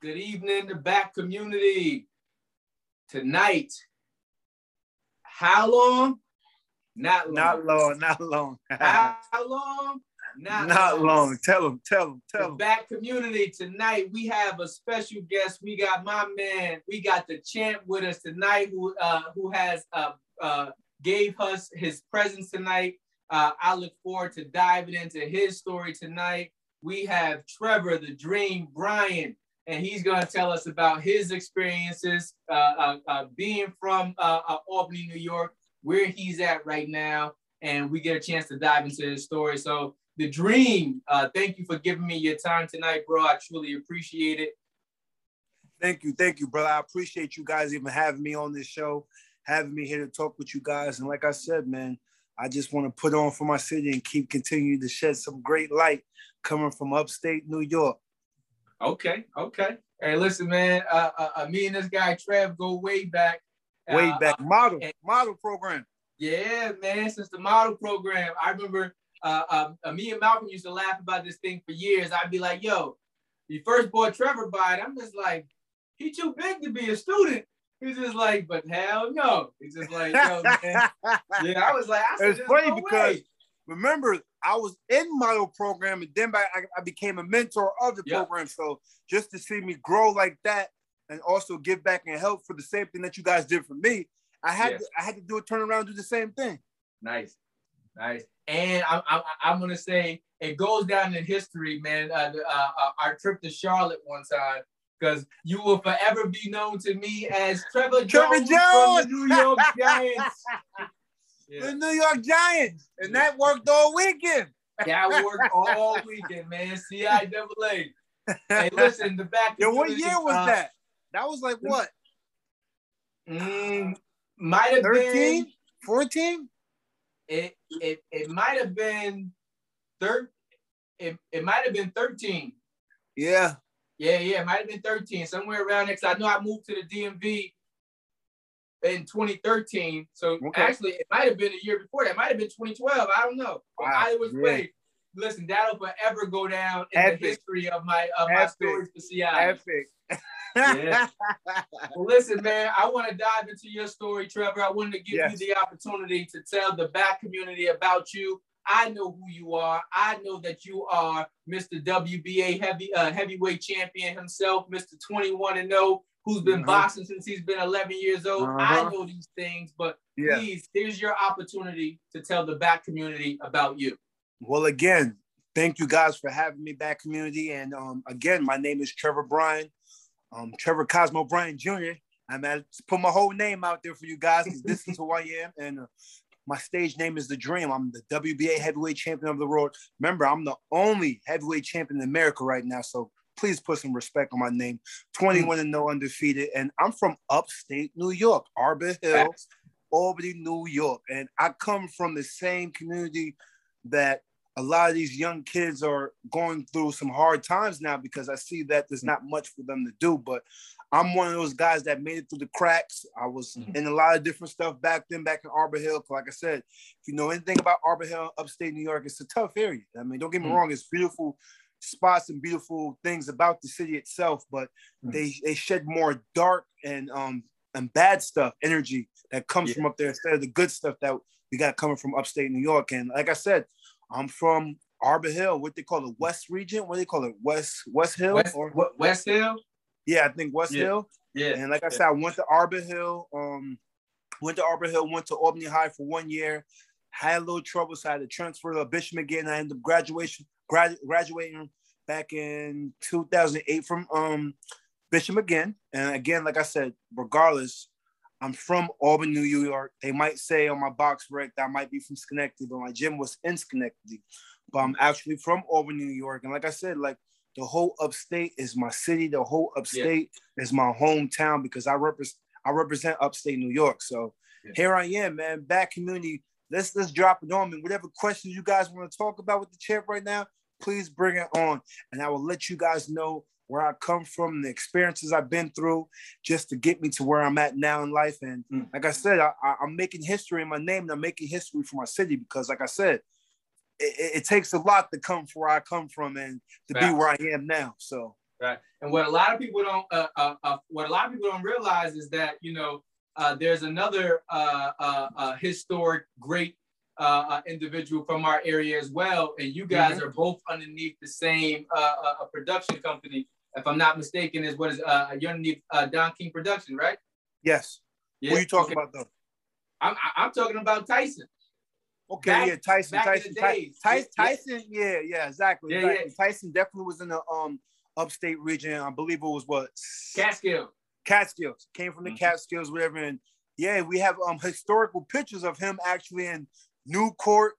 Good evening, the back community. Tonight, how long? Not long. Not long. Not long. how long? Not, not long. long. Tell them. Tell them. Tell the them. Back community tonight. We have a special guest. We got my man. We got the champ with us tonight, who uh, who has uh, uh, gave us his presence tonight. Uh, I look forward to diving into his story tonight. We have Trevor the Dream Bryan and he's going to tell us about his experiences uh, uh, uh, being from uh, uh, Albany, New York, where he's at right now, and we get a chance to dive into his story. So, the dream, uh, thank you for giving me your time tonight, bro. I truly appreciate it. Thank you, thank you, brother. I appreciate you guys even having me on this show, having me here to talk with you guys. And like I said, man, I just want to put on for my city and keep continuing to shed some great light coming from upstate New York. Okay, okay. Hey, listen, man. Uh, uh, uh, me and this guy Trev go way back. Way uh, back, model and, model program. Yeah, man. Since the model program, I remember. Uh, um, uh, me and Malcolm used to laugh about this thing for years. I'd be like, "Yo, you first bought Trevor by it." I'm just like, "He too big to be a student." He's just like, "But hell no." He's just like, "Yo, man." yeah, I was like, I said, "It's funny no because." Way remember I was in model program and then I, I became a mentor of the yep. program. So just to see me grow like that and also give back and help for the same thing that you guys did for me, I had yes. to, I had to do a turn around, do the same thing. Nice, nice. And I'm, I'm, I'm gonna say it goes down in history, man. Uh, uh, uh, our trip to Charlotte one time, because you will forever be known to me as Trevor, Trevor Jones, Jones. from the New York Giants. yeah. the New York Giants, and that worked all weekend. That worked all weekend, man. CIAA. Hey, listen, the back. Yeah, what year was uh, that? That was like what? Mm, might have 13, been 14? It it it might have been third. It, it might have been 13. Yeah. Yeah, yeah, it might have been 13, somewhere around there. Cause I know I moved to the DMV in 2013. So okay. actually, it might have been a year before that. It might have been 2012. I don't know. Wow. Either which yeah. way, listen, that'll forever go down in Epic. the history of my of Epic. my stories for CI. Epic. yeah. well, listen, man, I want to dive into your story, Trevor. I wanted to give yes. you the opportunity to tell the back community about you. I know who you are. I know that you are Mr. WBA heavy uh, heavyweight champion himself, Mr. 21 and 0 who's been uh-huh. boxing since he's been 11 years old. Uh-huh. I know these things, but yeah. please, here's your opportunity to tell the back community about you. Well, again, thank you guys for having me back, community. And um, again, my name is Trevor Bryan, um, Trevor Cosmo Bryan Jr. I'm at put my whole name out there for you guys because this is who I am. And uh, my stage name is The Dream. I'm the WBA heavyweight champion of the world. Remember, I'm the only heavyweight champion in America right now. So please put some respect on my name. 21 and no undefeated. And I'm from upstate New York, Arbor Hill, Albany, New York. And I come from the same community that a lot of these young kids are going through some hard times now because I see that there's not much for them to do. But I'm one of those guys that made it through the cracks. I was mm-hmm. in a lot of different stuff back then, back in Arbor Hill. Like I said, if you know anything about Arbor Hill, upstate New York, it's a tough area. I mean, don't get me mm-hmm. wrong, it's beautiful spots and beautiful things about the city itself, but mm. they they shed more dark and um and bad stuff energy that comes yeah. from up there instead of the good stuff that we got coming from upstate New York. And like I said, I'm from Arbor Hill, what they call the West Region, what do they call it, West West Hill West, or West Hill? Yeah, I think West yeah. Hill. Yeah. And like I said, I went to Arbor Hill. Um, went to Arbor Hill, went to Albany High for one year. Had a little trouble, so I had to transfer to Bishop Maginn. I ended up graduation, grad, graduating back in 2008 from um, Bishop Maginn. And again, like I said, regardless, I'm from Albany, New York. They might say on my BoxRec that I might be from Schenectady, but my gym was in Schenectady. But I'm actually from Albany, New York. And like I said, like the whole upstate is my city. The whole upstate yeah. is my hometown because I represent I represent upstate New York. So yeah. here I am, man. Back community. Let's let's drop it on me. Whatever questions you guys want to talk about with the champ right now, please bring it on. And I will let you guys know where I come from, the experiences I've been through, just to get me to where I'm at now in life. And mm. like I said, I, am making history in my name, and I'm making history for my city because, like I said, it, it, takes a lot to come from where I come from and to be where I am now. So Right. And what a lot of people don't, uh, uh, uh, what a lot of people don't realize is that you know uh, there's another uh, uh, historic great individual from our area as well, and you guys mm-hmm. are both underneath the same uh production company. If I'm not mistaken, is what is uh, you're underneath Don King Production, right? Yes. Yeah. Who are you talking okay. about though? I'm I'm talking about Tyson. Okay, back, yeah, Tyson, Tyson, Tyson, Tyson, Tyson, yeah, yeah, exactly. Yeah, exactly. yeah. Tyson definitely was in the um upstate region. I believe it was what Catskill. Catskills came from the mm-hmm. Catskills, whatever. And yeah, we have um historical pictures of him actually in Newport,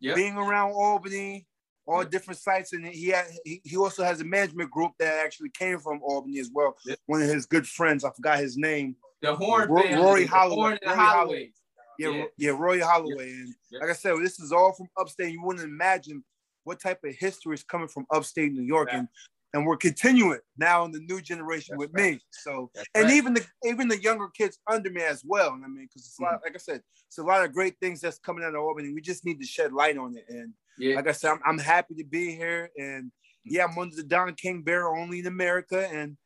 yep. being around Albany, all yep. different sites. And he had, he, he also has a management group that actually came from Albany as well. Yep. One of his good friends, I forgot his name. The Horn Ro- Rory Holloway. Rory Holloway. Yeah, yeah, yeah, Roy Holloway. And like I said, this is all from upstate. You wouldn't imagine what type of history is coming from upstate New York. And and we're continuing now in the new generation That's with right. me. So, That's and right. even the even the younger kids under me as well. And I mean, because it's a lot, mm-hmm. like I said, it's a lot of great things that's coming out of Albany. We just need to shed light on it. And yeah. like I said, I'm, I'm happy to be here. And yeah, I'm under the Don King banner only in America. And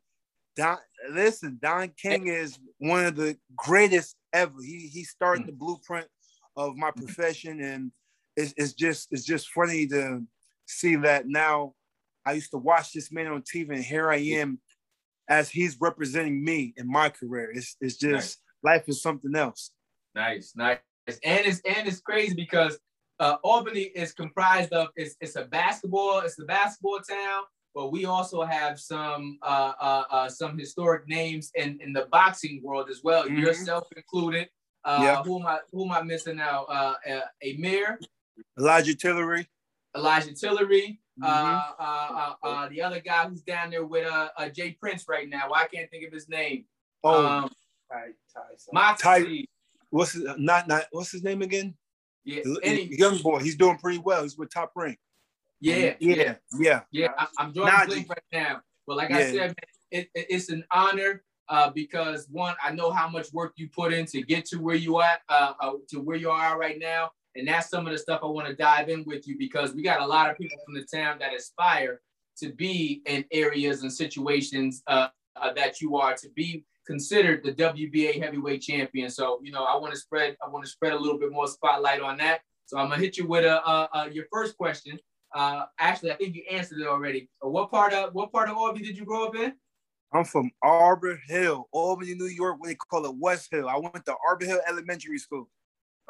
Don, listen, Don King is one of the greatest ever. He he started mm. the blueprint of my mm-hmm. profession, and it's, it's just it's just funny to see that now. I used to watch this man on TV, and here I am, as he's representing me in my career. It's it's just nice. life is something else. Nice, nice, and it's and it's crazy because uh, Albany is comprised of it's, it's a basketball it's a basketball town but we also have some uh, uh, uh, some historic names in, in the boxing world as well, mm-hmm. yourself included. Uh, yep. Who am I who am I missing now? Uh, uh, Amir, Elijah Tillery, Elijah Tillery. Mm-hmm. Uh, uh, uh, uh, the other guy who's down there with uh, uh, Jay Prince right now. I can't think of his name. Oh, um, Ty, Ty, what's his, not not what's his name again? Yeah, any, young boy. He's doing pretty well. He's with Top Rank. Yeah, yeah, yeah. Yeah, I, am drawing a blank right now. But like yeah. I said, man, it, it, it's an honor uh, because one, I know how much work you put in to get to where you at, uh, uh, to where you are right now, and that's some of the stuff I want to dive in with you because we got a lot of people from the town that aspire to be in areas and situations uh, uh, that you are to be considered the WBA heavyweight champion. So you know, I want to spread, I want to spread a little bit more spotlight on that. So I'm gonna hit you with a, uh, your first question. Uh, actually, I think you answered it already. What part of what part of Albany did you grow up in? I'm from Arbor Hill, Albany, New York. What they call it West Hill. I went to Arbor Hill Elementary School.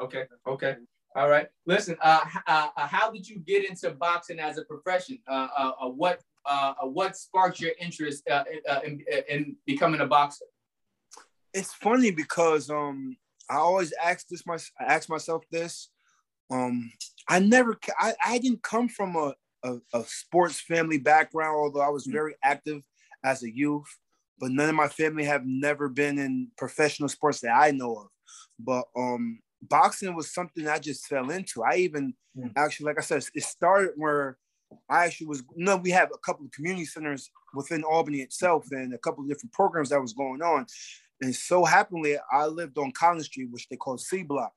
Okay. Okay. All right. Listen. Uh, uh, uh how did you get into boxing as a profession? Uh, uh, uh what uh, what sparked your interest uh, in, in becoming a boxer? It's funny because um I always ask this my I ask myself this um, I never, I, I didn't come from a, a, a sports family background, although I was mm. very active as a youth. But none of my family have never been in professional sports that I know of. But um, boxing was something I just fell into. I even mm. actually, like I said, it started where I actually was. You no, know, we have a couple of community centers within Albany itself, and a couple of different programs that was going on. And so happily, I lived on Collins Street, which they call C Block.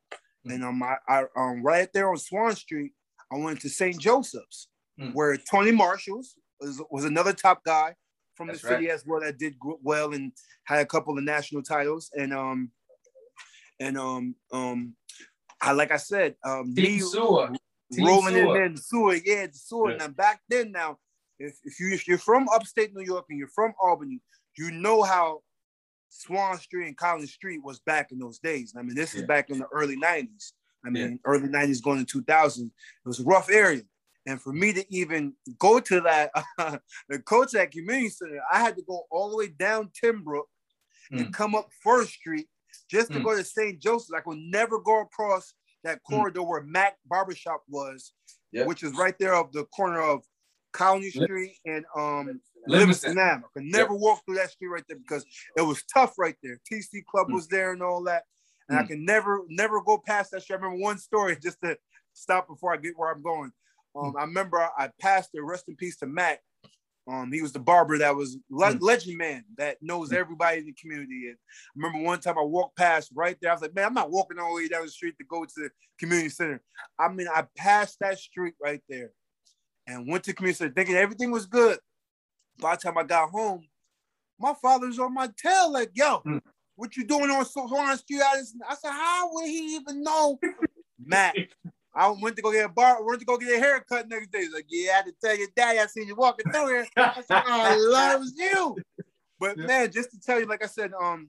And um, I, I um, right there on Swan Street, I went to St. Joseph's, mm. where Tony Marshalls was, was another top guy from That's the city right. as well that did well and had a couple of national titles. And um, and um, um, I like I said, um, me sewer. rolling in there, the sewer, yeah, the sewer. Yeah. Now back then, now if, if you if you're from upstate New York and you're from Albany, you know how Swan Street and Collins Street was back in those days. I mean, this yeah. is back in the early 90s. I mean, yeah. early 90s going to 2000. It was a rough area. And for me to even go to that, uh, the coach at community center, I had to go all the way down Ten Broeck mm. and come up First Street just to mm. go to St. Joseph's. I could never go across that mm. corridor mm. where Mac Barbershop was, yep. which is right there of the corner of County Street and um Livingston Ave. I could never walk through that street right there because it was tough right there. TC Club mm. was there and all that. And mm. I can never, never go past that street. I remember one story just to stop before I get where I'm going. Um, mm. I remember I passed there, rest in peace to Matt. Um, he was the barber that was le- mm. legend man that knows mm. everybody in the community. And I remember one time I walked past right there. I was like, man, I'm not walking all the way down the street to go to the community center. I mean, I passed that street right there and went to community center thinking everything was good By the time I got home, my father's on my tail, like, yo, mm. what you doing on Swan Street? I said, how would he even know? Matt, I went to go get a bar, went to go get a haircut next day. He's like, yeah, I had to tell your daddy I seen you walking through here. I said, oh, loves you. But yeah. man, just to tell you, like I said, um,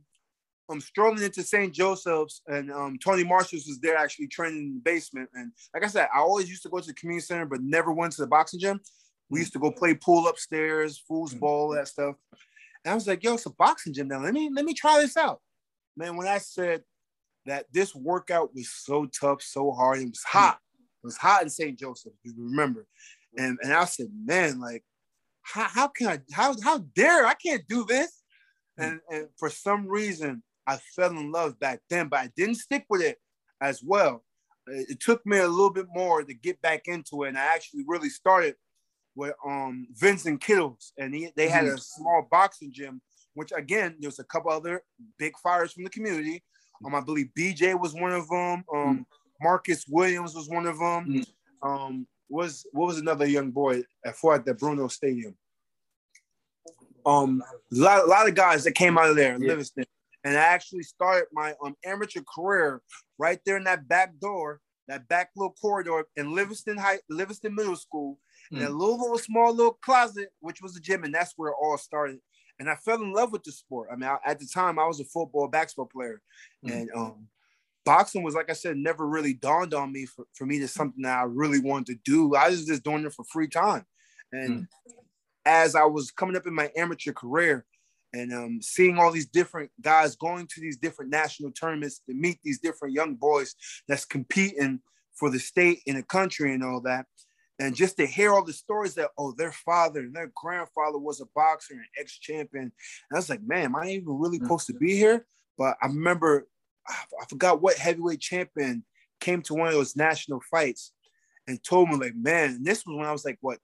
I'm strolling into St. Joseph's and um, Tony Marshalls was there actually training in the basement. And like I said, I always used to go to the community center, but never went to the boxing gym. We used to go play pool upstairs, foosball, that stuff. And I was like, yo, it's a boxing gym now. Let me let me try this out. Man, when I said that this workout was so tough, so hard, it was hot. It was hot in St. Joseph, you remember. And, and I said, man, like, how, how can I, how, how dare I can't do this? And, and for some reason, I fell in love back then, but I didn't stick with it as well. It took me a little bit more to get back into it. And I actually really started with um, Vincent Kittles, and he, they had mm-hmm. a small boxing gym, which again, there's a couple other big fighters from the community. Um, I believe BJ was one of them. Um, mm-hmm. Marcus Williams was one of them. Mm-hmm. Um, was what was another young boy at fought at the Bruno Stadium? Um, a lot, a lot of guys that came out of there yeah. Livingston and I actually started my um, amateur career right there in that back door, that back little corridor in Livingston High, Livingston Middle School, mm. in a little, little small little closet, which was a gym, and that's where it all started. And I fell in love with the sport. I mean, I, at the time, I was a football basketball player, mm. and um, boxing was, like I said, never really dawned on me for, for me to something that I really wanted to do. I was just doing it for free time, and mm. as I was coming up in my amateur career, and um, seeing all these different guys going to these different national tournaments to meet these different young boys that's competing for the state and the country and all that. And just to hear all the stories that, oh, their father and their grandfather was a boxer and ex-champion. And I was like, man, am I even really mm. supposed to be here? But I remember, I forgot what heavyweight champion came to one of those national fights and told me like, man, this was when I was like, what,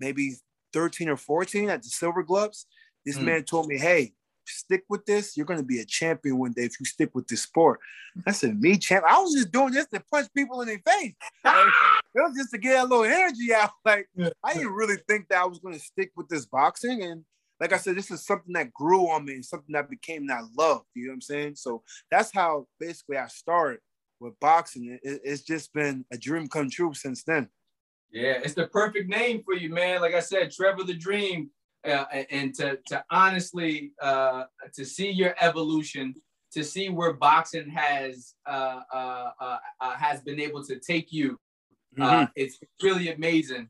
maybe 13 or 14 at the Silver Gloves. This mm. man told me, hey, stick with this. You're going to be a champion one day if you stick with this sport. I said, me champ. I was just doing this to punch people in their face. Like, it was just to get a little energy out. Like I didn't really think that I was going to stick with this boxing. And like I said, this is something that grew on me and something that became that love. You know what I'm saying? So that's how basically I started with boxing. It, it's just been a dream come true since then. Yeah, it's the perfect name for you, man. Like I said, Trevor the Dream uh, and to to honestly uh, to see your evolution, to see where boxing has uh, uh, uh, uh has been able to take you. Mm-hmm. it's really amazing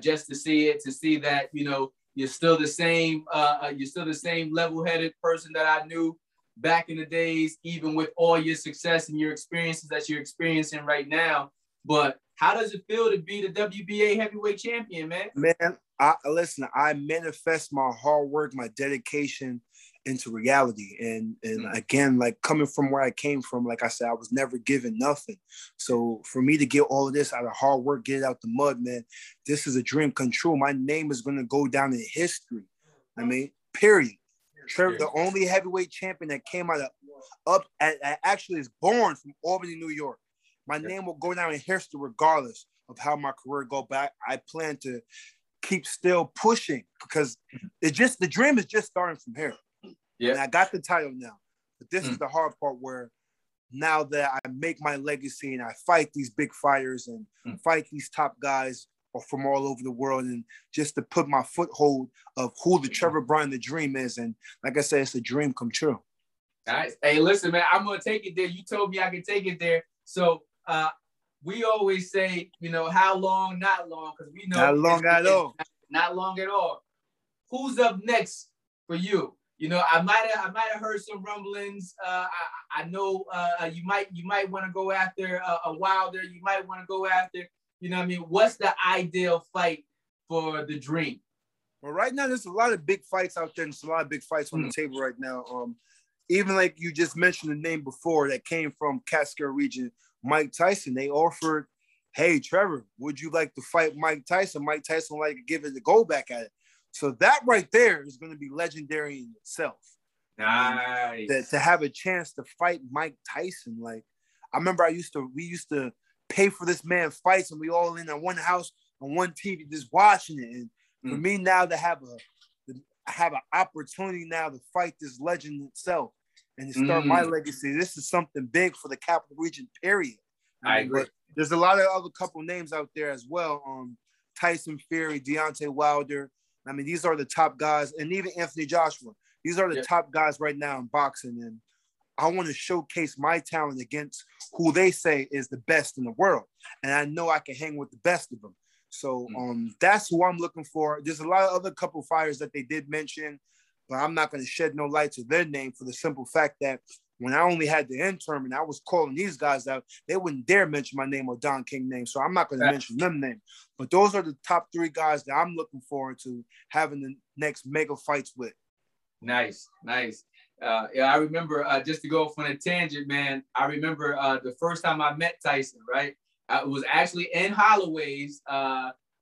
just to see it, to see that you know you're still the same, you're still the same level-headed person that I knew back in the days, even with all your success and your experiences that you're experiencing right now. But how does it feel to be the WBA heavyweight champion, man? Man, I listen, I manifest my hard work, my dedication into reality. And and mm. again, like coming from where I came from, like I said, I was never given nothing. So for me to get all of this out of hard work, get it out the mud, man, this is a dream come true. My name is gonna go down in history. I mean, period. Trevor, the only heavyweight champion that came out of up at, actually is born from Albany, New York. My name will go down in history regardless of how my career go back. I plan to keep still pushing because it just the dream is just starting from here. Yeah, and I got the title now, but this mm. is the hard part where now that I make my legacy and I fight these big fires and mm. fight these top guys from all over the world and just to put my foothold of who the Trevor Bryan the dream is. And like I said, it's a dream come true. All right. Hey, listen, man, I'm gonna take it there. You told me I could take it there. So uh, we always say, you know, how long, not long, because we know not long at all. Not long at all. Who's up next for you? You know, I might have I might have heard some rumblings. Uh, I, I know uh, you might you might want to go after a, a Wilder. You might want to go after. You know, what I mean, what's the ideal fight for the Dream? Well, right now there's a lot of big fights out there. There's a lot of big fights on mm. the table right now. Um, even like you just mentioned the name before that came from Catskill region, Mike Tyson. They offered, hey, Trevor, would you like to fight Mike Tyson? Mike Tyson like to give it the go back at it. So that right there is going to be legendary in itself. Nice. To, to have a chance to fight Mike Tyson. Like, I remember I used to, we used to pay for this man fights and we all in on one house on one TV just watching it. And for mm. me now to have a have an opportunity now to fight this legend itself and to start mm. my legacy. This is something big for the capital region, period. I, I mean, agree. There's a lot of other couple names out there as well. Um, Tyson Fury, Deontay Wilder. I mean, these are the top guys, and even Anthony Joshua. These are the yep. top guys right now in boxing. And I want to showcase my talent against who they say is the best in the world. And I know I can hang with the best of them. So mm. um, that's who I'm looking for. There's a lot of other couple fighters that they did mention, but I'm not going to shed no light to their name for the simple fact that when I only had the interim and I was calling these guys out, they wouldn't dare mention my name or Don King name. So I'm not going to mention them name. But those are the top three guys that I'm looking forward to having the next mega fights with. Nice, nice. Uh, yeah, I remember uh, just to go off on a tangent, man. I remember uh, the first time I met Tyson. Right, I was actually in Holloway's.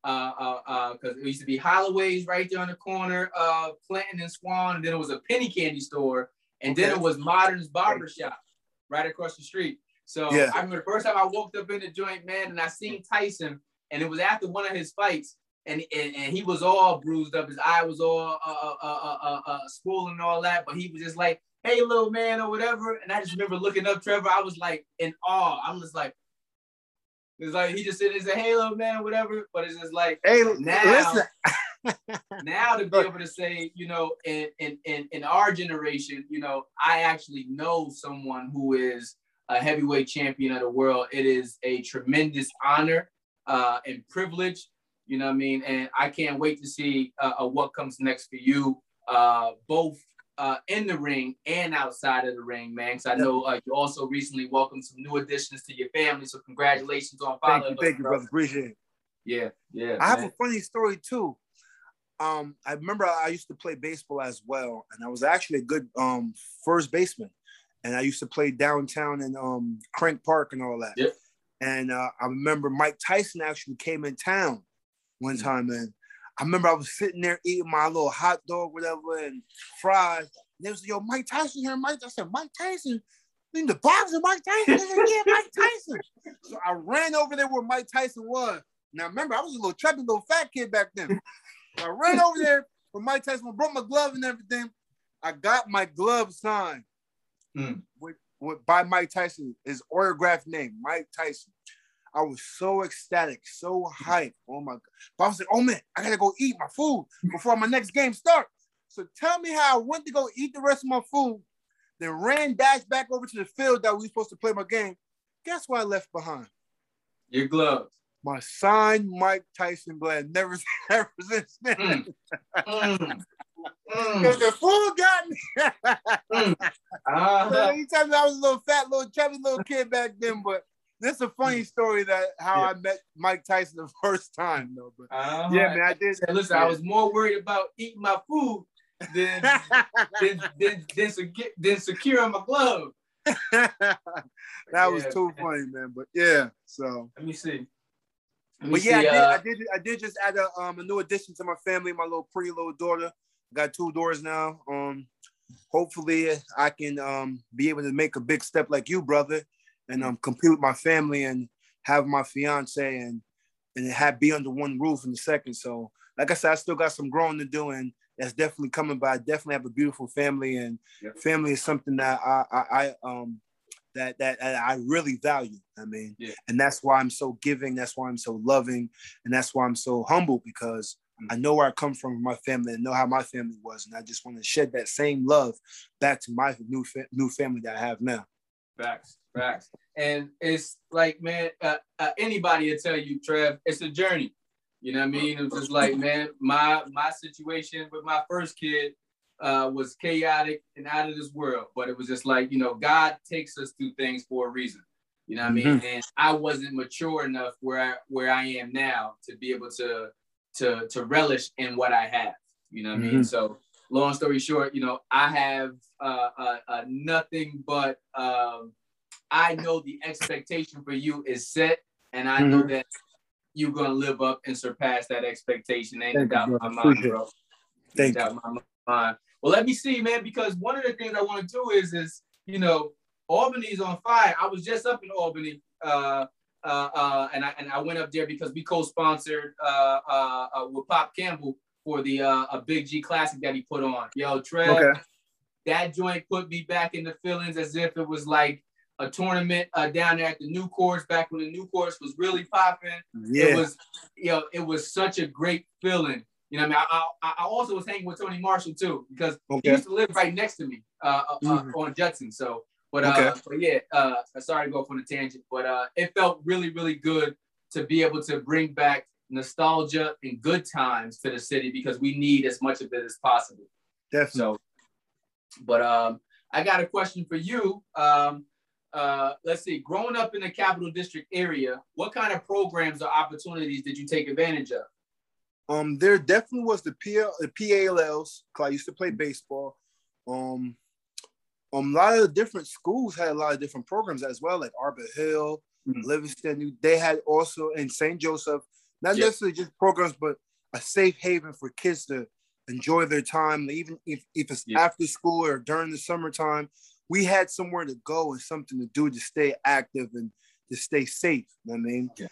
Uh, uh, uh, because uh, it used to be Holloway's right there on the corner of Clinton and Swan, and then it was a penny candy store, and okay. then it was Modern's Barbershop right across the street. So yeah. I remember the first time I walked up in the joint, man, and I seen Tyson, and it was after one of his fights, and, and, and he was all bruised up. His eye was all uh, uh, uh, uh, uh, swollen and all that. But he was just like, "Hey, little man," or whatever. And I just remember looking up Trevor. I was like in awe. I'm just like, it's like he just said, "It's a halo, man," whatever. But it's just like, "Hey, now." now to be able to say, you know, in, in in in our generation, you know, I actually know someone who is a heavyweight champion of the world. It is a tremendous honor uh, and privilege you know what I mean? And I can't wait to see uh, uh, what comes next for you, uh, both uh, in the ring and outside of the ring, man. Because I know uh, you also recently welcomed some new additions to your family. So congratulations on following. Thank you, thank you, brother. Appreciate it. Yeah, yeah. I man. have a funny story too. Um, I remember I used to play baseball as well, and I was actually a good um, first baseman. And I used to play downtown in um, Crank Park and all that. Yep. And uh, I remember Mike Tyson actually came in town one mm. time, and I remember I was sitting there eating my little hot dog, whatever, and fries. And they was yo, Mike Tyson here, Mike. I said, Mike Tyson. In the boxer, Mike Tyson. Said, yeah, Mike Tyson. So I ran over there where Mike Tyson was. Now remember, I was a little chubby, little fat kid back then. I ran over there where Mike Tyson brought my glove and everything. I got my glove signed mm. with, with by Mike Tyson, his autographed name, Mike Tyson. I was so ecstatic, so hyped. Oh my God. But I was like, oh man, I gotta go eat my food before my next game starts. So tell me how I went to go eat the rest of my food, then ran dash back over to the field that we were supposed to play my game. Guess what I left behind? Your gloves. My signed Mike Tyson glove. Never ever since then. Mm. mm. Because mm. the food got me. mm. uh-huh. so you tell me I was a little fat, little chubby little kid back then, but this is a funny story that how yeah. I met Mike Tyson the first time though. But uh-huh. yeah, man, I did. listen, yeah. I was more worried about eating my food than than, than, than, secu- than securing my glove. that yeah, was too man. funny, man. But yeah, so let me see. Let me but yeah, see, I, did, uh, I did. I did just add a um a new addition to my family. My little pretty little daughter. Got two doors now. Um, hopefully I can um be able to make a big step like you, brother, and um compete with my family and have my fiance and and have be under one roof in a second. So like I said, I still got some growing to do and that's definitely coming. But I definitely have a beautiful family and family is something that I, I, I um that that I really value. I mean, yeah. and that's why I'm so giving. That's why I'm so loving, and that's why I'm so humble because mm-hmm. I know where I come from, my family, and know how my family was, and I just want to shed that same love back to my new fa- new family that I have now. Facts, facts. And it's like, man, uh, uh, anybody will tell you, Trev, it's a journey. You know what I mean? It was just like, man, my my situation with my first kid uh, was chaotic and out of this world. But it was just like, you know, God takes us through things for a reason. You know what mm-hmm. I mean? And I wasn't mature enough where I, where I am now to be able to to to relish in what I have. You know what mm-hmm. I mean? So long story short, you know, I have uh, uh, uh, nothing but um, I know the expectation for you is set, and I mm-hmm. know that you're gonna live up and surpass that expectation. Ain't Thank doubt my mind, bro. Thank you. My mind. Well, let me see, man, because one of the things I want to do is, is you know, Albany's on fire. I was just up in Albany, uh, uh, uh, and I and I went up there because we co-sponsored uh, uh, uh with Pop Campbell for the uh, a Big G Classic that he put on. Yo, Trev, okay. that joint put me back in the feelings as if it was like a tournament uh, down there at the new course back when the new course was really popping. Yeah. It was, you know, it was such a great feeling. You know, I mean, I, I, I also was hanging with Tony Marshall too because okay. he used to live right next to me uh, uh, mm-hmm. on Judson. So, but uh, okay. but yeah, uh, sorry to go off on a tangent, but uh, it felt really, really good to be able to bring back nostalgia and good times to the city because we need as much of it as possible. Definitely. So, but um, I got a question for you. Um, uh, let's see, growing up in the Capital District area, what kind of programs or opportunities did you take advantage of? Um, there definitely was the PL, the PALs. I used to play baseball. Um, um, a lot of the different schools had a lot of different programs as well, like Arbor Hill, mm-hmm. Livingston. They had also in St. Joseph, not yep. necessarily just programs, but a safe haven for kids to enjoy their time, even if, if it's yep. after school or during the summertime we had somewhere to go and something to do to stay active and to stay safe. You know I mean, yeah.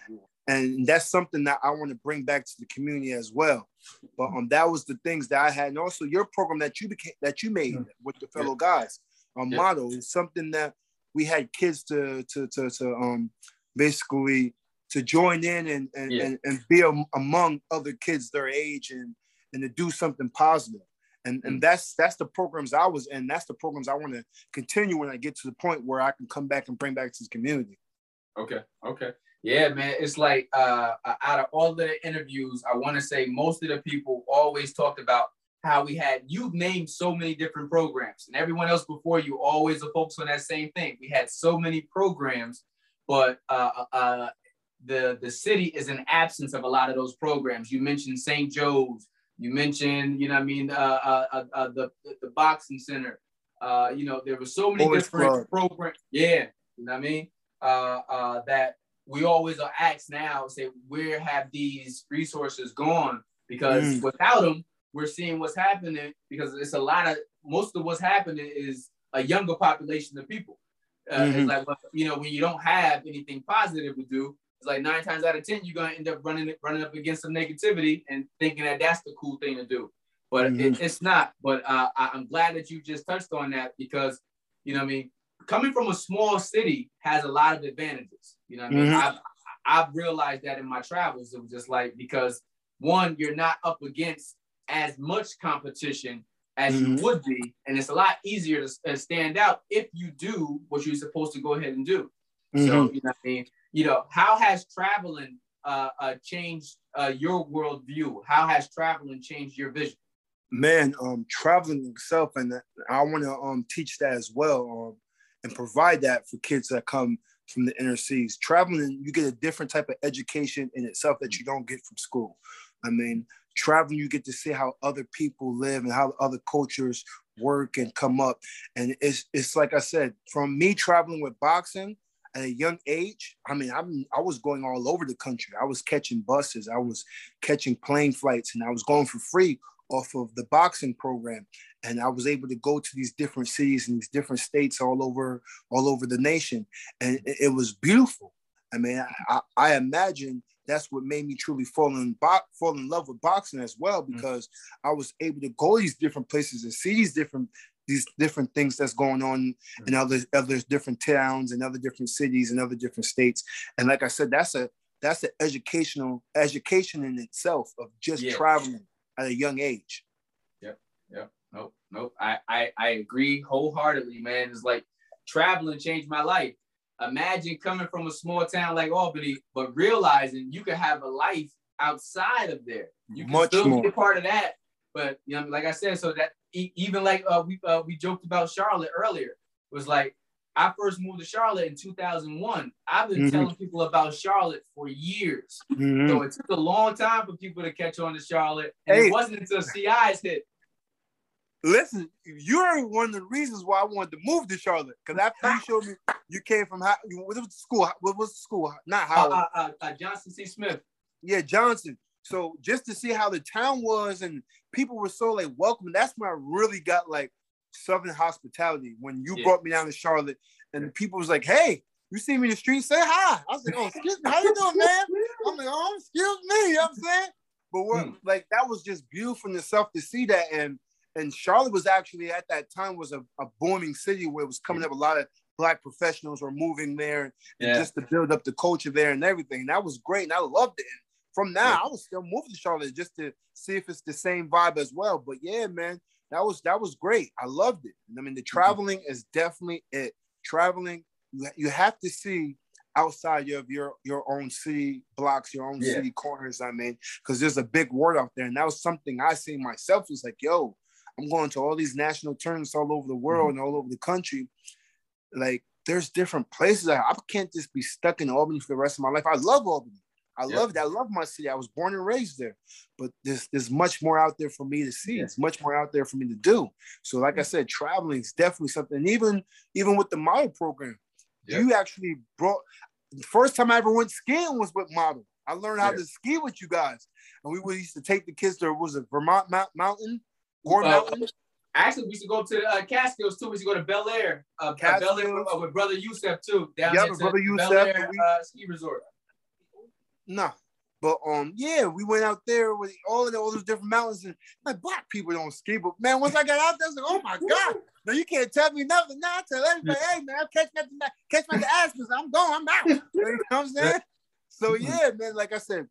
and that's something that I want to bring back to the community as well. But um, that was the things that I had, and also your program that you became that you made with the fellow yeah. guys. Um, yeah. model is something that we had kids to to to, to um basically to join in and and, yeah. and, and be among other kids their age and and to do something positive and and mm. that's that's the programs I was in. That's the programs I want to continue when I get to the point where I can come back and bring back to the community. Okay, okay, yeah, man. It's like uh, out of all the interviews, I want to say most of the people always talked about how we had you've named so many different programs, and everyone else before you always focus on that same thing. We had so many programs, but uh, uh, uh, the the city is an absence of a lot of those programs. You mentioned St. Joe's. You mentioned, you know, I mean, uh, uh, uh, uh, the the boxing center. Uh, you know, there were so many Boys different programs. Yeah, you know what I mean. Uh, uh, that we always are asked now, say, where have these resources gone? Because mm. without them, we're seeing what's happening. Because it's a lot of most of what's happening is a younger population of people. Uh, mm-hmm. It's like, well, you know, when you don't have anything positive to do, like nine times out of ten, you're gonna end up running running up against some negativity and thinking that that's the cool thing to do. But mm-hmm. it, it's not. But uh, I, am glad that you just touched on that because you know, I mean, coming from a small city has a lot of advantages. You know, I mean, mm-hmm. I've I've realized that in my travels. It was just like because one, you're not up against as much competition as mm-hmm. you would be, and it's a lot easier to uh, stand out if you do what you're supposed to go ahead and do. So mm-hmm. you know, I mean, you know, how has traveling uh, uh, changed uh, your worldview? How has traveling changed your vision? Man, um, traveling itself, and I want to um, teach that as well, um, and provide that for kids that come from the inner cities. Traveling, you get a different type of education in itself that you don't get from school. I mean, traveling, you get to see how other people live and how other cultures work and come up. And it's it's like I said, from me traveling with boxing, at a young age, I mean, I'm I was going all over the country. I was catching buses, I was catching plane flights, and I was going for free off of the boxing program. And I was able to go to these different cities and these different states all over all over the nation, and it, it was beautiful. I mean, I, I, imagine that's what made me truly fall in bo- fall in love with boxing as well mm. because mm-hmm. I was able to go these different places and see these different these different things that's going on in other other different towns and other different cities and other different states. And like I said, that's a that's an educational education in itself of just yeah. traveling at a young age. Yep. Yep. Nope. Nope. I, I I agree wholeheartedly, man. It's like traveling changed my life. Imagine coming from a small town like Albany, but realizing you could have a life outside of there. You can Much still more. be a part of that. But you know, like I said, so that even like uh, we uh, we joked about Charlotte earlier. Was like I first moved to Charlotte in 2001. I've been mm-hmm. telling people about Charlotte for years. Mm-hmm. So it took a long time for people to catch on to Charlotte. And hey. it wasn't until CI's hit. Listen, you're one of the reasons why I wanted to move to Charlotte. Because after you showed me you came from what was the school? What was the school? Not uh, Howard. Uh, uh, uh, Johnson C. Smith. Yeah, Johnson. So just to see how the town was and people were so like welcome, that's when I really got like Southern hospitality. When you yeah. brought me down to Charlotte and people was like, hey, you see me in the street, say hi. I was like, oh, excuse me, how you doing, man? I'm like, oh, excuse me, you know what I'm saying? but we're mm. like that was just beautiful in itself to see that. And and Charlotte was actually at that time was a, a booming city where it was coming up a lot of black professionals were moving there yeah. just to build up the culture there and everything. And that was great. And I loved it. And from now, yeah. I was still moving to Charlotte just to see if it's the same vibe as well. But yeah, man, that was that was great. I loved it. I mean, the mm-hmm. traveling mm-hmm. is definitely it. Traveling, you, have to see outside of your your own city blocks, your own yeah. city corners. I mean, because there's a big world out there, and that was something I seen myself. Was like, yo, I'm going to all these national tournaments all over the world mm-hmm. and all over the country. Like, there's different places. I, I can't just be stuck in Albany for the rest of my life. I love Albany. I yep. love that. I love my city. I was born and raised there, but there's there's much more out there for me to see. Yeah. It's much more out there for me to do. So, like I said, traveling is definitely something. Even even with the model program, yep. you actually brought. The first time I ever went skiing was with model. I learned how to ski with you guys, and we would used to take the kids to was it Vermont Mount, Mountain, Gore uh, Mountain. Actually, we used to go to uh, Catskills too. We used to go to Belleayre, uh, uh, Belleayre with, uh, with, brother Yusef too. Down yeah, brother Yusef. Belleayre uh, ski resort. No. But um, yeah, we went out there with all of the, all those different mountains, and like black people don't ski. But man, once I got out there, I was like, oh my god, no, you can't tell me nothing. Now I tell everybody, hey man, I'm catching at the catch me at the Aspens. I'm going, I'm out. You know what I'm saying? So yeah, man, like I said,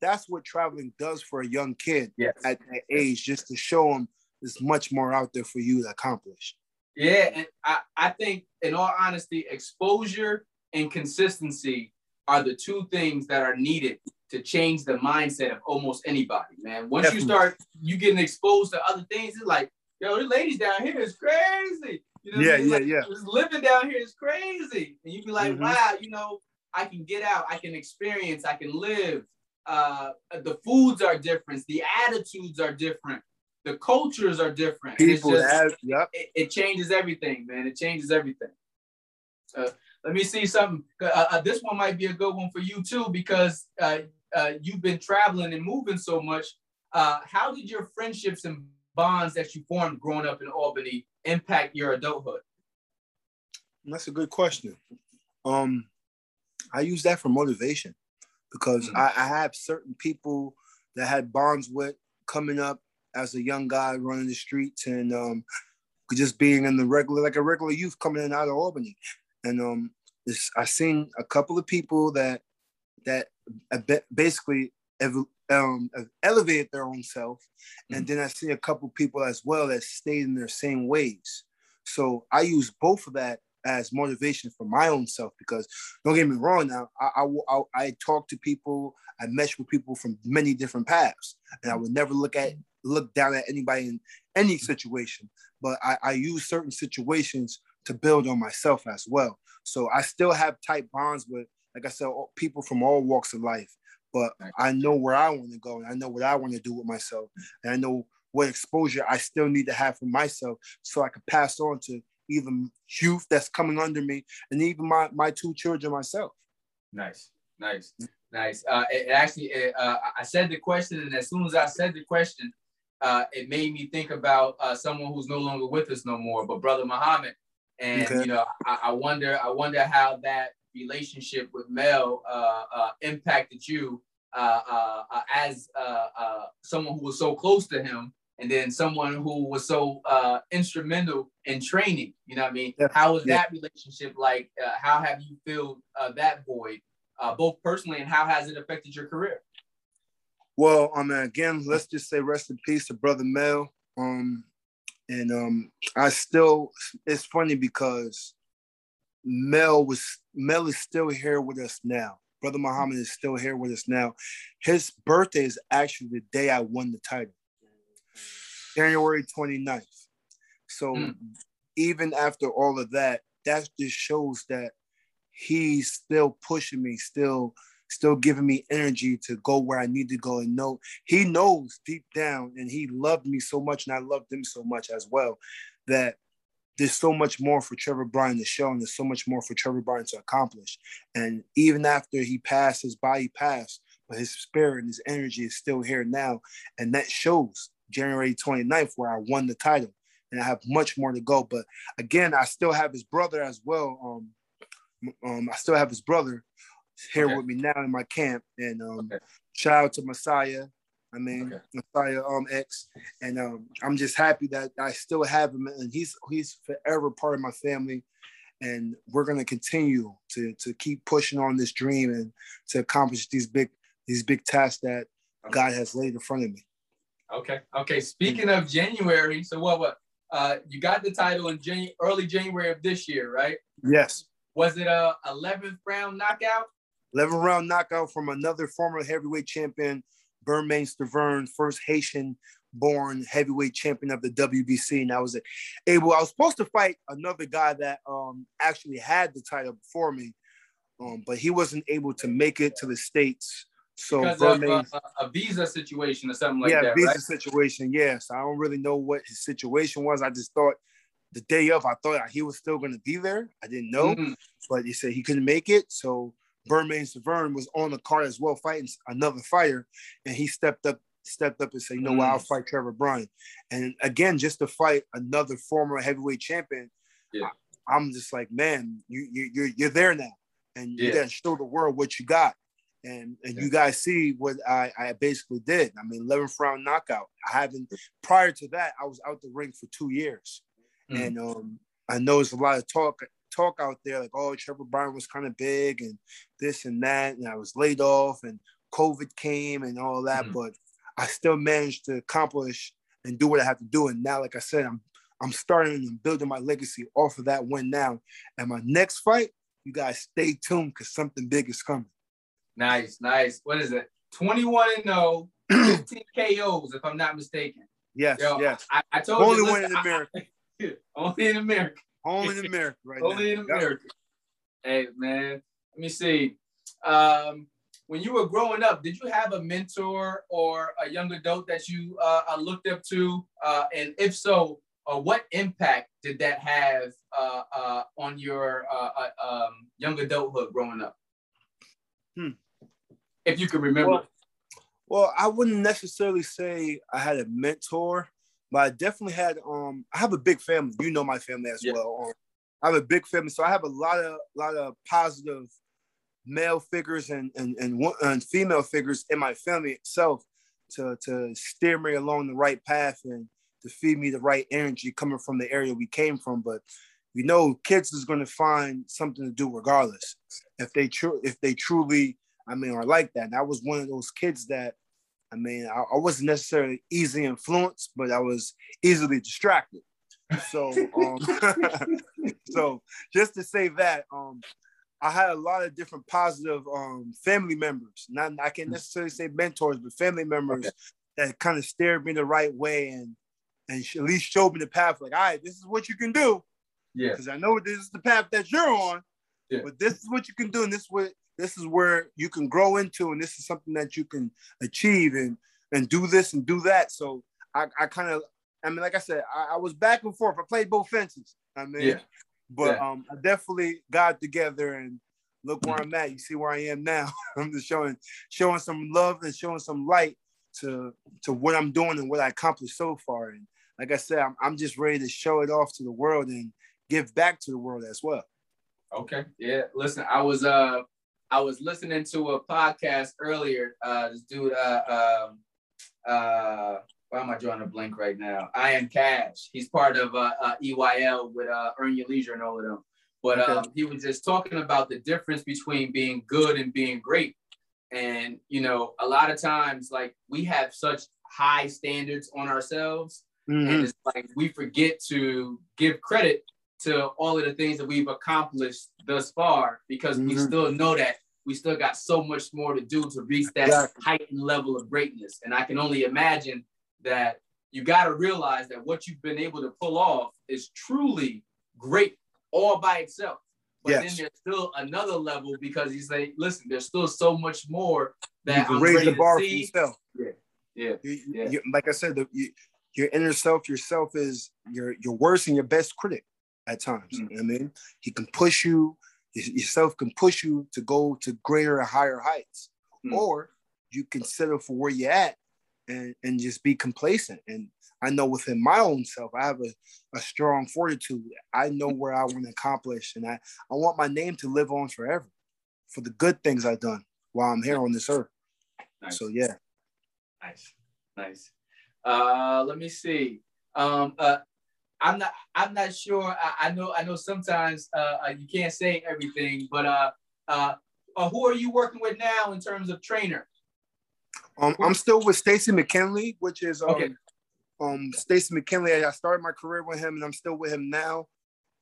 that's what traveling does for a young kid yes. at that age, just to show them there's much more out there for you to accomplish. Yeah, and I, I think in all honesty, exposure and consistency are the two things that are needed to change the mindset of almost anybody, man. Once Definitely. you start you getting exposed to other things, it's like, yo, the ladies down here is crazy. You know yeah, yeah, like, yeah. Living down here is crazy. And you'd be like, mm-hmm. wow, you know, I can get out, I can experience, I can live. Uh, the foods are different, the attitudes are different, the cultures are different. People just, have, yep. It, it, changes everything, man. It changes everything. Uh, let me see something. Uh, uh, this one might be a good one for you too, because uh, uh you've been traveling and moving so much. Uh, how did your friendships and bonds that you formed growing up in Albany impact your adulthood? That's a good question. Um, I use that for motivation because mm-hmm. I, I have certain people that had bonds with coming up as a young guy running the streets and um, just being in the regular, like a regular youth coming in out of Albany and um, this, I seen a couple of people that that basically ev- um, elevated their own self, mm-hmm. and then I see a couple people as well that stayed in their same ways. So I use both of that as motivation for my own self because don't get me wrong now I, I, I, I talk to people i mesh with people from many different paths and i would never look at look down at anybody in any situation but I, I use certain situations to build on myself as well. So I still have tight bonds with, like I said, people from all walks of life. But I know where I want to go, and I know what I want to do with myself, and I know what exposure I still need to have for myself, so I can pass on to even youth that's coming under me, and even my my two children myself. Nice, nice, nice. Uh, it, it actually, it, uh, I said the question, and as soon as I said the question, uh, it made me think about uh, someone who's no longer with us no more, but Brother Muhammad. And okay. you know, I, I, wonder, I wonder how that relationship with Mel uh, uh, impacted you uh, uh, uh as uh, someone who was so close to him, and then someone who was so instrumental in training. You know what I mean? Yeah. How was yeah. that relationship like? how have you filled that void, both personally, and how has it affected your career? Well, I mean, again, let's just say rest in peace to brother Mel. Um, and um, I still, it's funny because Mel was Mel is still here with us now. Brother Muhammad is still here with us now. His birthday is actually the day I won the title, January 29th. So mm. even after all of that, that just shows that he's still pushing me, still still giving me energy to go where I need to go and know he knows deep down and he loved me so much and I loved him so much as well that there's so much more for Trevor Bryan to show and there's so much more for Trevor Bryan to accomplish. And even after he passed, his body passed, but his spirit and his energy is still here now. And that shows January 29th where I won the title. And I have much more to go. But again, I still have his brother as well. Um, um, I still have his brother here okay. with me now in my camp. And um, okay. shout out to Messiah. I mean, okay. Messiah um X, and um, I'm just happy that I still have him, and he's he's forever part of my family, and we're gonna continue to to keep pushing on this dream and to accomplish these big these big tasks that God has laid in front of me. Okay. Okay. Speaking of January, so what? What? Uh, you got the title in January, early January of this year, right? Yes. Was it a 11th round knockout? 11th round knockout from another former heavyweight champion, Bermane Stiverne, first Haitian born heavyweight champion of the WBC. And I was able, I was supposed to fight another guy that um, actually had the title before me, um, but he wasn't able to make it to the States so because of a, a, visa situation or something like yeah, that. Yeah, visa right? situation. Yes, I don't really know what his situation was. I just thought the day of, I thought he was still going to be there. I didn't know, mm-hmm. but he said he couldn't make it. So Bermane Stiverne was on the card as well, fighting another fighter, and he stepped up, stepped up and said, "You know mm-hmm. what? I'll mm. fight Trevor Bryan." And again, just to fight another former heavyweight champion, yeah. I, am just like, man, you you you're, you're there now, and yeah. you got to show the world what you got and and you guys see what I, I basically did. I mean, 11th round knockout. I haven't prior to that. I was out the ring for two years, mm-hmm. and um, I know there's a lot of talk talk out there like, oh, Trevor Bryan was kind of big and this and that, and I was laid off, and COVID came and all that, mm-hmm. but I still managed to accomplish and do what I have to do. And now, like I said, I'm I'm starting and building my legacy off of that win now. And my next fight, you guys stay tuned because something big is coming. Nice, nice. What is it? 21 and 0, 15 KOs, if I'm not mistaken. Yes, Yo, yes. I, I told only you. Only one in America. I, only in America. Only in America, right Only now. in America. Hey, man. Let me see. Um, when you were growing up, did you have a mentor or a young adult that you uh, uh looked up to? Uh, and if so, uh, what impact did that have uh, uh, on your um, young adulthood growing up? Hmm if you can remember. Well, well, I wouldn't necessarily say I had a mentor, but I definitely had. Um, I have a big family. You know my family as yeah. well. Um, I have a big family, so I have a lot of lot of positive male figures and and and, and female figures in my family itself to to steer me along the right path and to feed me the right energy coming from the area we came from. But you know, kids is going to find something to do regardless if they true if they truly I mean, are like that. And I was one of those kids that, I mean, I, I wasn't necessarily easily influenced, but I was easily distracted. So, um, so just to say that, um, I had a lot of different positive um, family members. Not I can't necessarily say mentors, but family members okay. that kind of steered me the right way and and at least showed me the path. Like, all right, this is what you can do. Yeah. Because I know this is the path that you're on. Yeah. But this is what you can do, and this is what this is where you can grow into and this is something that you can achieve and and do this and do that. So i, I kind of i mean like i said I, I, was back and forth. I played both fences i mean? Yeah. but yeah. um i definitely got together and look where i'm at. You see where i am now. I'm just showing showing some love and showing some light to to what i'm doing and what i accomplished so far. And like i said i'm, I'm just ready to show it off to the world and give back to the world as well. Okay. Yeah. Listen i was uh I was listening to a podcast earlier. Uh, this dude, uh, um, uh, why am I drawing a blank right now? I am Cash. He's part of uh, uh, EYL with uh, Earn Your Leisure and all of them. But okay. um, he was just talking about the difference between being good and being great. And you know, a lot of times, like we have such high standards on ourselves, mm-hmm. and it's like we forget to give credit to all of the things that we've accomplished thus far because mm-hmm. we still know that we still got so much more to do to reach that exactly. heightened level of greatness. And I can only imagine that you got to realize that what you've been able to pull off is truly great all by itself. But yes. then there's still another level because you say, listen, there's still so much more that you I'm raise the bar for yourself. Yeah, yeah, you, yeah. You, like I said, the, you, your inner self, yourself is your your worst and your best critic at times. Mm-hmm. I mean, he can push you, yourself can push you to go to greater and higher heights, mm-hmm. or you can settle for where you're at and, and just be complacent. And I know within my own self, I have a, a strong fortitude. I know where I want to accomplish, and I, I want my name to live on forever for the good things I've done while I'm here on this earth. Nice. So, yeah. Nice. Nice. Uh, let me see. Um, uh, I'm not. I'm not sure. I, I know. I know. Sometimes uh, uh, you can't say everything, but uh, uh, uh, who are you working with now in terms of trainer? Um, I'm still with Stacey McKinley, which is um, okay. um Stacey McKinley. I started my career with him, and I'm still with him now.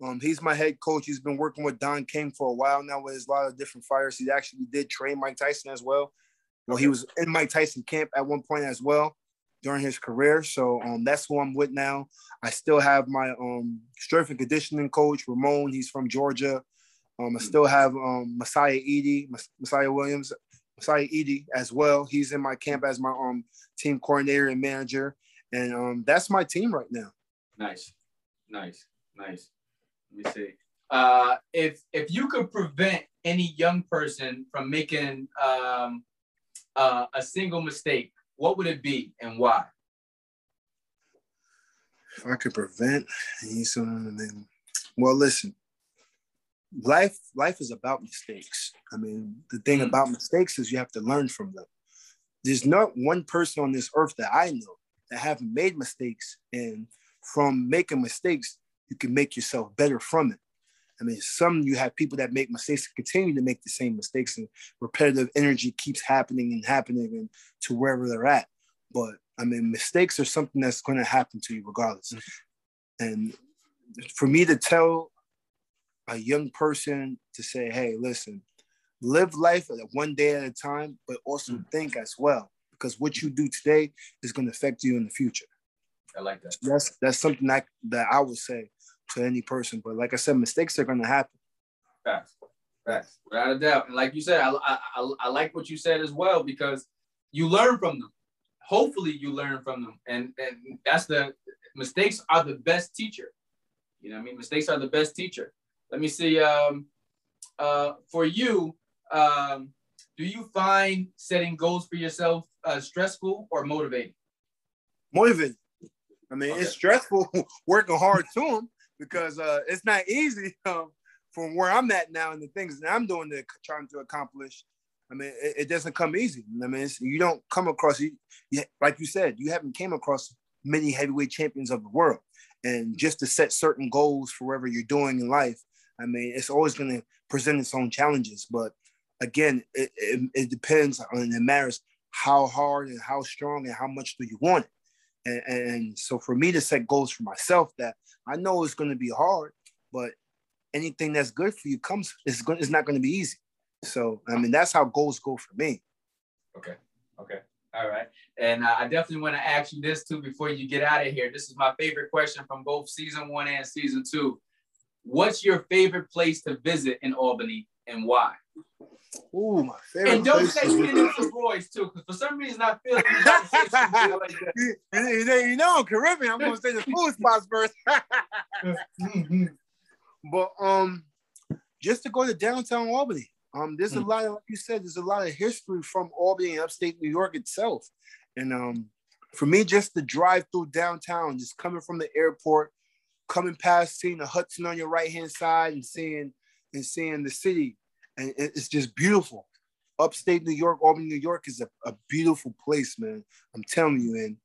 Um, he's my head coach. He's been working with Don King for a while now with a lot of different fighters. He actually did train Mike Tyson as well. Well, he was in Mike Tyson camp at one point as well during his career. So um, that's who I'm with now. I still have my um, strength and conditioning coach, Ramon. He's from Georgia. Um, I still have um, Messiah Edie, Messiah Williams, Messiah Edie as well. He's in my camp as my um, team coordinator and manager. And um, that's my team right now. Nice, nice, nice. Let me see. Uh, if if you could prevent any young person from making uh, a single mistake, what would it be and why? If I could prevent well, listen, life life is about mistakes. I mean, the thing mm-hmm. about mistakes is you have to learn from them. There's not one person on this earth that I know that haven't made mistakes, and from making mistakes, you can make yourself better from it. I mean, some you have people that make mistakes and continue to make the same mistakes, and repetitive energy keeps happening and happening and to wherever they're at. But I mean, mistakes are something that's going to happen to you regardless. Mm-hmm. And for me to tell a young person to say, "Hey, listen, live life one day at a time, but also mm-hmm. think as well, because what you do today is going to affect you in the future." I like that. That's that's something that that I would say to any person. But like I said, mistakes are going to happen. Facts, facts, without a doubt. And like you said, I, I, I like what you said as well because you learn from them. Hopefully, you learn from them, and and that's the mistakes are the best teacher. You know, I mean, mistakes are the best teacher. Let me see. Um, uh, for you, um, do you find setting goals for yourself uh, stressful or motivating? Motivating. I mean, okay. it's stressful working hard to them, because uh, it's not easy um, from where I'm at now and the things that I'm doing to trying to accomplish. I mean, it, it doesn't come easy. I mean, you don't come across you, you, like you said, you haven't came across many heavyweight champions of the world, and just to set certain goals for whatever you're doing in life. I mean, it's always going to present its own challenges, but again, it, it, it depends on it matters how hard and how strong and how much do you want it. And, and so for me to set goals for myself that I know it's going to be hard, but anything that's good for you comes, it's, going, it's not going to be easy. So, I mean, that's how goals go for me. Okay. Okay. All right. And uh, I definitely want to ask you this too before you get out of here. This is my favorite question from both season one and season two. What's your favorite place to visit in Albany and why? Ooh, my favorite. And don't say you didn't for Roy's too, because for some reason I feel like you, you know, Caribbean. I'm gonna say the food spots first. but um, just to go to downtown Albany. Um, there's mm. a lot of, like you said, there's a lot of history from Albany and upstate New York itself. And um, for me, just to drive through downtown, just coming from the airport, coming past, seeing the Hudson on your right hand side, and seeing and seeing the city and it's just beautiful. Upstate New York, Albany, New York is a, a beautiful place, man. I'm telling you, and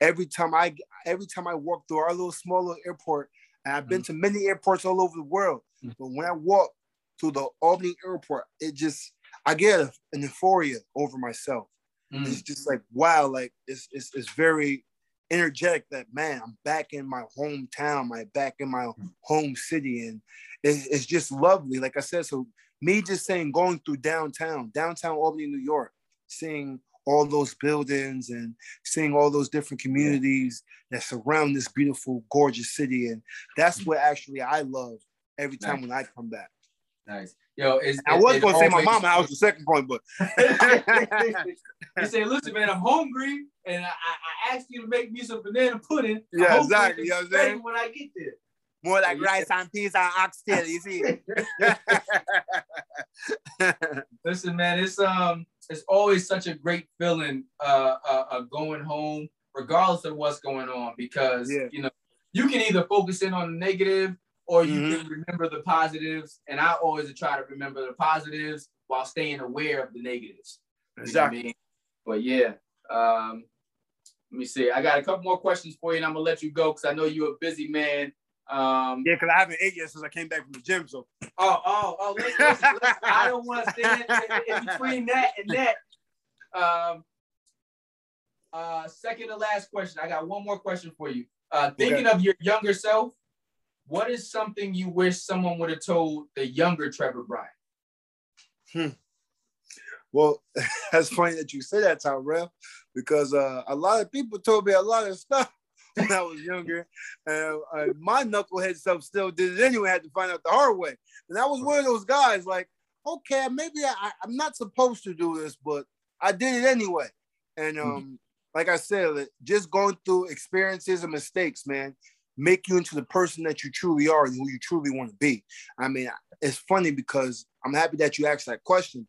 every time I every time I walk through our little small little airport, and I've been mm. to many airports all over the world, mm. but when I walk through the Albany airport, it just I get an euphoria over myself. Mm. It's just like wow, like it's, it's it's very energetic that man, I'm back in my hometown, my back in my mm. home city, and it, it's just lovely. Like I said, so me just saying going through downtown, downtown Albany, New York, seeing all those buildings and seeing all those different communities that surround this beautiful, gorgeous city. And that's what actually I love every time nice. when I come back. Nice. Yo, is I was gonna say my mama house the second point, but you say, listen, man, I'm hungry and I, I asked you to make me some banana pudding. Yeah, exactly. You know what I'm saying? When I get there. More like rice and peas and oxtail, you see. Listen, man, it's um, it's always such a great feeling uh, uh, uh, going home, regardless of what's going on, because yeah. you know you can either focus in on the negative or you mm-hmm. can remember the positives. And I always try to remember the positives while staying aware of the negatives. Exactly. I mean? But yeah, um, Let me see. I got a couple more questions for you, and I'm gonna let you go because I know you're a busy man. Um, yeah, because I haven't ate yet since I came back from the gym. So. Oh, oh, oh! Listen, listen, listen. I don't want to stand in, in, between that and that. Um, uh, second to last question. I got one more question for you. Uh, thinking okay. of your younger self, what is something you wish someone would have told the younger Trevor Bryan? Hmm. Well, that's funny that you say that, Tyrell, because uh, a lot of people told me a lot of stuff when I was younger. And uh, my knucklehead self still did it anyway, had to find out the hard way. And I was one of those guys like, okay, maybe I, am not supposed to do this, but I did it anyway. And mm-hmm. um, mm-hmm. like I said, just going through experiences and mistakes, man, make you into the person that you truly are and who you truly want to be. I mean, it's funny because I'm happy that you asked that question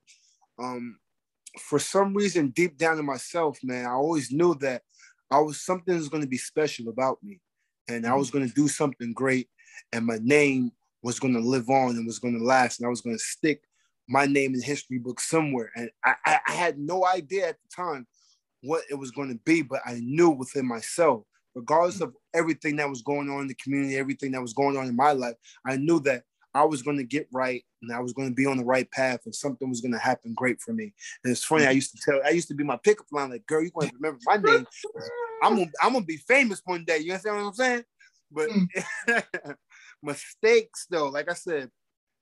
um, for some reason, deep down in myself, man, I always knew that I was something was going to be special about me, and I was mm-hmm. going to do something great, and my name was going to live on and was going to last, and I was going to stick my name in history book somewhere. And I, I, I had no idea at the time what it was going to be, but I knew within myself, regardless mm. of everything that was going on in the community, everything that was going on in my life, I knew that I was going to get right and I was going to be on the right path and something was going to happen great for me. And it's funny, I used to tell, I used to be my pickup line, like, girl, you're going to remember my name. I'm gonna, I'm gonna be famous one day. You understand what I'm saying? But mm. mistakes, though, like I said,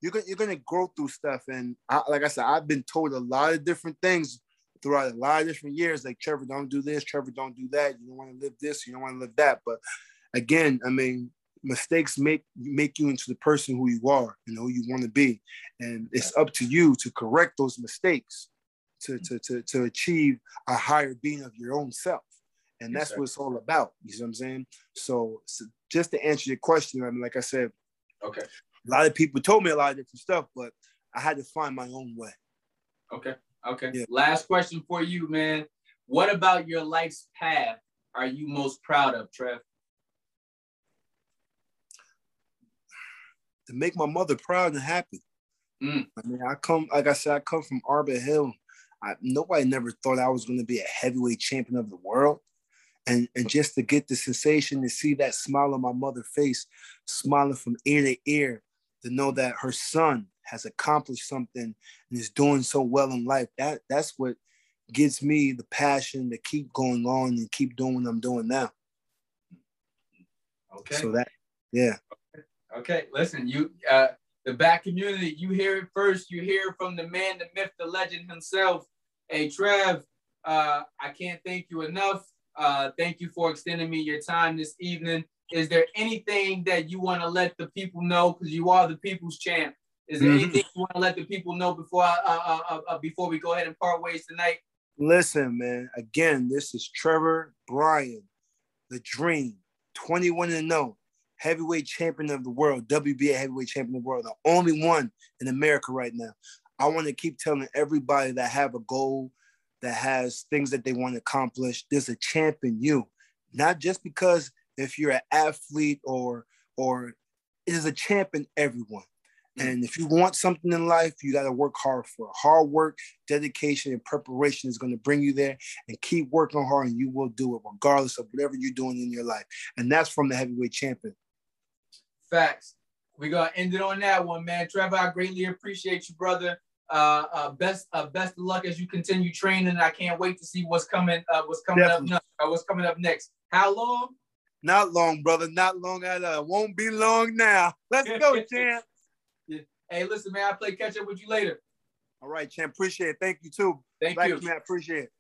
you're gonna, you're gonna grow through stuff. And I, like I said, I've been told a lot of different things throughout a lot of different years. Like, Trevor, don't do this. Trevor, don't do that. You don't want to live this. You don't want to live that. But again, I mean, mistakes make make you into the person who you are and who you want to be. And it's up to you to correct those mistakes to mm. to to, to achieve a higher being of your own self. And that's yes, what it's all about you see what i'm saying? So, so, just to answer your question i mean like i said okay. a lot of people told me a lot of different stuff but i had to find my own way. Okay okay. Yeah. last question for you man. What about your life's path are you most proud of trev to make my mother proud and happy. Mm. I mean, I come, like I said, I come from Arbor Hill. I, nobody never thought I was going to be a heavyweight champion of the world. And, and just to get the sensation to see that smile on my mother's face, smiling from ear to ear, to know that her son has accomplished something and is doing so well in life, that that's what gives me the passion to keep going on and keep doing what I'm doing now. Okay. So that, yeah. Okay, listen, you uh the back community, you hear it first. You hear from the man, the myth, the legend himself. Hey Trev, uh, I can't thank you enough. Uh, thank you for extending me your time this evening. Is there anything that you want to let the people know? Because you are the people's champ. Is there mm-hmm. anything you want to let the people know before uh, uh, uh, uh, before we go ahead and part ways tonight? Listen, man. Again, this is Trevor Bryan, the Dream, 21 and 0 heavyweight champion of the world, WBA heavyweight champion of the world, the only one in America right now. I want to keep telling everybody that have a goal, that has things that they want to accomplish, there's a champ in you. Not just because if you're an athlete or or it is a champ in everyone. Mm. And if you want something in life, you got to work hard for it. Hard work, dedication, and preparation is going to bring you there. And keep working hard, and you will do it regardless of whatever you're doing in your life. And that's from the heavyweight champion. Facts. We gonna end it on that one, man. Trevor, I greatly appreciate you, brother. Uh, uh, best uh, best of luck as you continue training. I can't wait to see what's coming. Uh, what's coming Definitely. up next. Uh, what's coming up next? How long? Not long, brother. Not long at all. Won't be long now. Let's go, champ. Hey, listen, man. I play catch up with you later. All right, champ. Appreciate it. Thank you too. Thank you, man. Appreciate it.